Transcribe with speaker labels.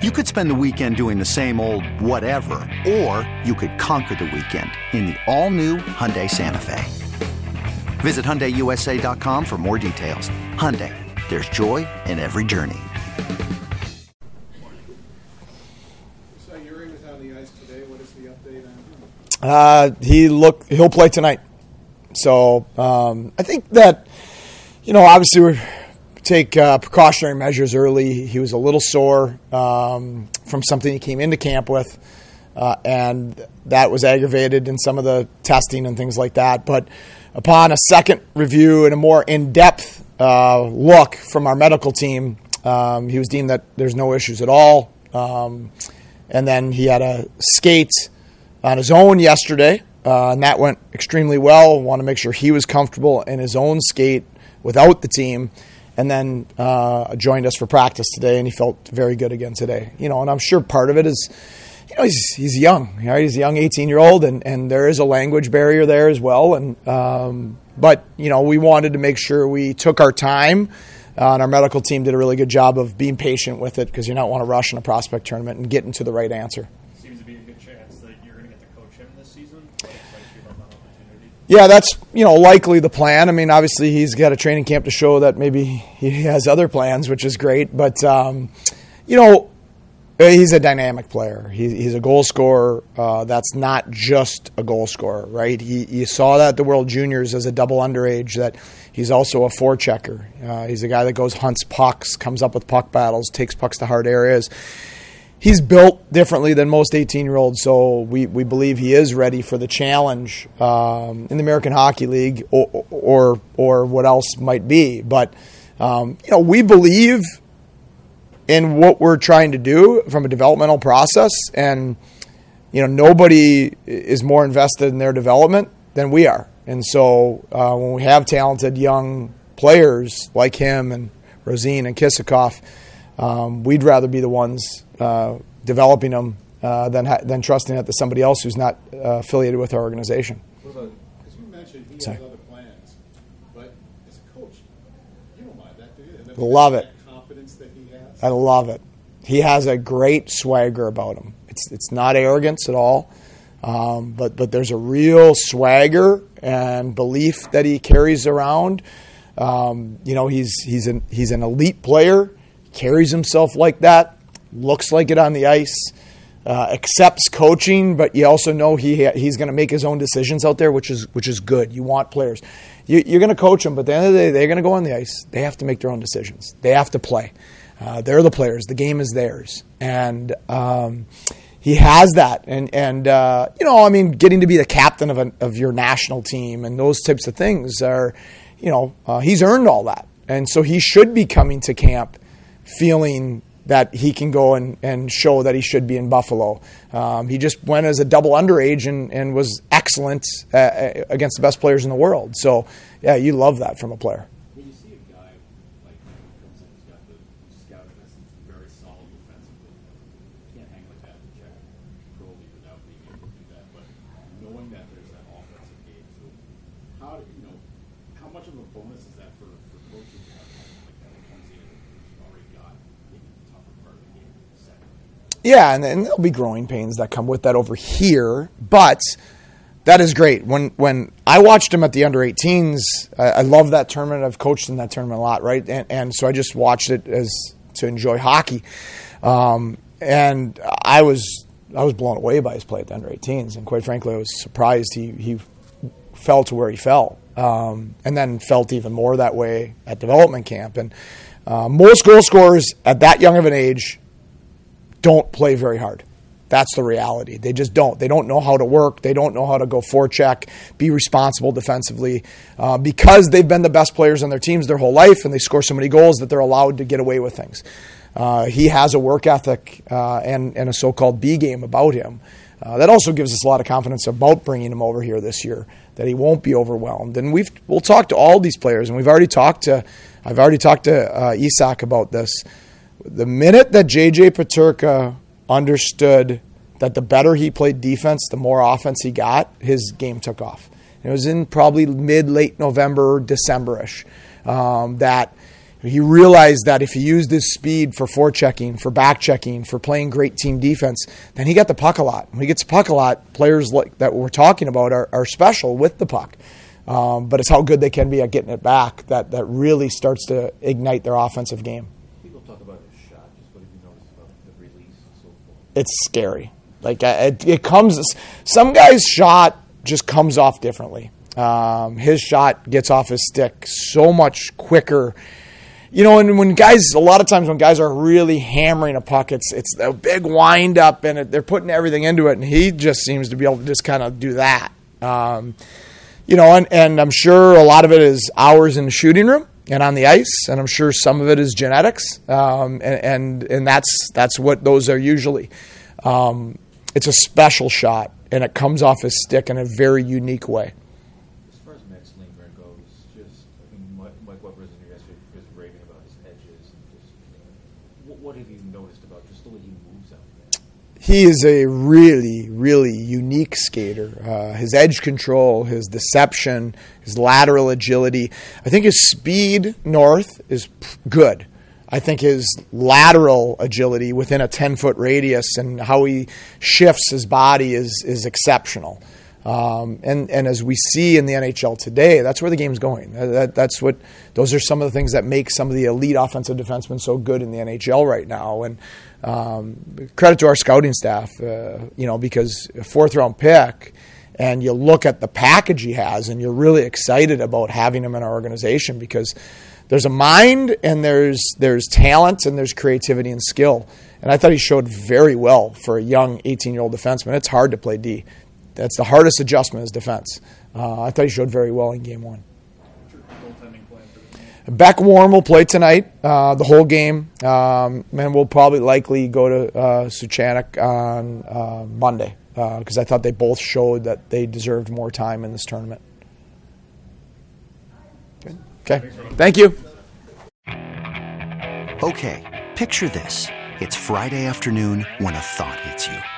Speaker 1: You could spend the weekend doing the same old whatever, or you could conquer the weekend in the all-new Hyundai Santa Fe. Visit HyundaiUSA.com for more details. Hyundai, there's joy in every journey.
Speaker 2: So Jiri was on the ice today. What is the update on him?
Speaker 3: Uh, he look he'll play tonight. So um, I think that you know obviously we take uh, precautionary measures early. He was a little sore um, from something he came into camp with, uh, and that was aggravated in some of the testing and things like that. But upon a second review and a more in depth uh, look from our medical team, um, he was deemed that there's no issues at all. Um, and then he had a skate on his own yesterday, uh, and that went extremely well. Want to make sure he was comfortable in his own skate without the team, and then uh, joined us for practice today, and he felt very good again today. You know, and I'm sure part of it is, you know, he's he's young, right? He's a young 18 year old, and and there is a language barrier there as well, and um, but you know, we wanted to make sure we took our time. Uh, and our medical team did a really good job of being patient with it because you don't want to rush in a prospect tournament and get into the right answer.
Speaker 4: Seems to be a good chance that you're going to get to coach him this season. What excites you about that opportunity?
Speaker 3: Yeah, that's you know likely the plan. I mean, obviously he's got a training camp to show that maybe he has other plans, which is great. But um, you know, he's a dynamic player. He, he's a goal scorer. Uh, that's not just a goal scorer, right? He, you saw that at the World Juniors as a double underage. That he's also a forechecker. Uh, he's a guy that goes hunts pucks, comes up with puck battles, takes pucks to hard areas he's built differently than most 18 year olds, so we, we believe he is ready for the challenge um, in the American Hockey League or, or, or what else might be. But, um, you know, we believe in what we're trying to do from a developmental process, and, you know, nobody is more invested in their development than we are. And so uh, when we have talented young players like him and Rosén and Kisakov, um, we'd rather be the ones uh, developing them uh, than ha- than trusting it to somebody else who's not uh, affiliated with our organization.
Speaker 2: Because you mentioned he
Speaker 3: Sorry.
Speaker 2: has other plans, but as a coach, you don't mind that, do you?
Speaker 3: Love it.
Speaker 2: Confidence that he has.
Speaker 3: I love it. He has a great swagger about him. It's it's not arrogance at all, um, but but there's a real swagger and belief that he carries around. Um, you know, he's he's an he's an elite player, carries himself like that, looks like it on the ice, uh, accepts coaching, but you also know he he's going to make his own decisions out there, which is which is good. You want players. You, you're going to coach them, but at the end of the day, they're going to go on the ice. They have to make their own decisions. They have to play. Uh, they're the players. The game is theirs, and um, he has that. And and uh, you know, I mean, getting to be the captain of a, of your national team and those types of things are, you know, uh, he's earned all that, and so he should be coming to camp feeling that he can go and, and show that he should be in Buffalo. Um, he just went as a double underage and, and was excellent uh, against the best players in the world. So, yeah, you love that from a player.
Speaker 5: When you see a guy like him who comes in, he's got the scoutness and he's very solid defensively. You can't hang like that in check goalie without being able to do that. But knowing that there's that offensive game to him, how do you know how much of a bonus is that for, for coaches to have someone like that that comes in who's already got maybe the tougher part of the game set?
Speaker 3: Yeah, and, and there'll be growing pains that come with that over here, but that is great. When when I watched him at the under 18s, I, I love that tournament. I've coached in that tournament a lot, right? And, and so I just watched it as to enjoy hockey, um, and I was I was blown away by his play at the under 18s, and quite frankly, I was surprised he he fell to where he fell, um, and then felt even more that way at development camp. And uh, most goal scorers at that young of an age don't play very hard. That's the reality. They just don't. They don't know how to work. They don't know how to go forecheck, be responsible defensively, uh, because they've been the best players on their teams their whole life, and they score so many goals that they're allowed to get away with things. Uh, he has a work ethic uh, and, and a so-called B game about him. Uh, that also gives us a lot of confidence about bringing him over here this year. That he won't be overwhelmed. And we've we'll talk to all these players, and we've already talked to. I've already talked to uh, Isak about this. The minute that JJ Peterka understood that the better he played defense, the more offense he got, his game took off. It was in probably mid late November, Decemberish. Um, that He realized that if he used his speed for forechecking, for back checking, for playing great team defense, then he got the puck a lot. When he gets the puck a lot, players like that we're talking about are, are special with the puck. Um, but it's how good they can be at getting it back that, that really starts to ignite their offensive game.
Speaker 5: People talk about his shot. Just what have you noticed about the release so far?
Speaker 3: It's scary. Like it, it comes. Some guys' shot just comes off differently. Um, his shot gets off his stick so much quicker. You know, and when guys, a lot of times when guys are really hammering a puck, it's it's a big wind up and it, they're putting everything into it, and he just seems to be able to just kind of do that. Um, you know, and, and I'm sure a lot of it is hours in the shooting room and on the ice, and I'm sure some of it is genetics, um, and, and and that's that's what those are usually. Um, it's a special shot, and it comes off his stick in a very unique way.
Speaker 5: As far as Mats Lindgren goes, just I mean, Mike, Mike Weber was in here yesterday just raving about his edges and just uh, what, what have you noticed about just the way he moves out there?
Speaker 3: He is a really, really unique skater. Uh, his edge control, his deception, his lateral agility. I think his speed north is good. I think his lateral agility within a 10 foot radius and how he shifts his body is, is exceptional. Um, and, and as we see in the NHL today, that's where the game's going. That, that, that's what, those are some of the things that make some of the elite offensive defensemen so good in the NHL right now. And um, credit to our scouting staff, uh, you know, because a fourth round pick, and you look at the package he has, and you're really excited about having him in our organization because there's a mind and there's there's talent and there's creativity and skill. And I thought he showed very well for a young 18 year old defenseman. It's hard to play D. That's the hardest adjustment is defense. Uh, I thought he showed very well in game one. Beck Warm will play tonight, uh, the whole game, um, and we'll probably likely go to uh, on uh, Monday because I thought they both showed that they deserved more time in this tournament. Good. Okay, thank you.
Speaker 1: Okay, picture this. It's Friday afternoon when a thought hits you.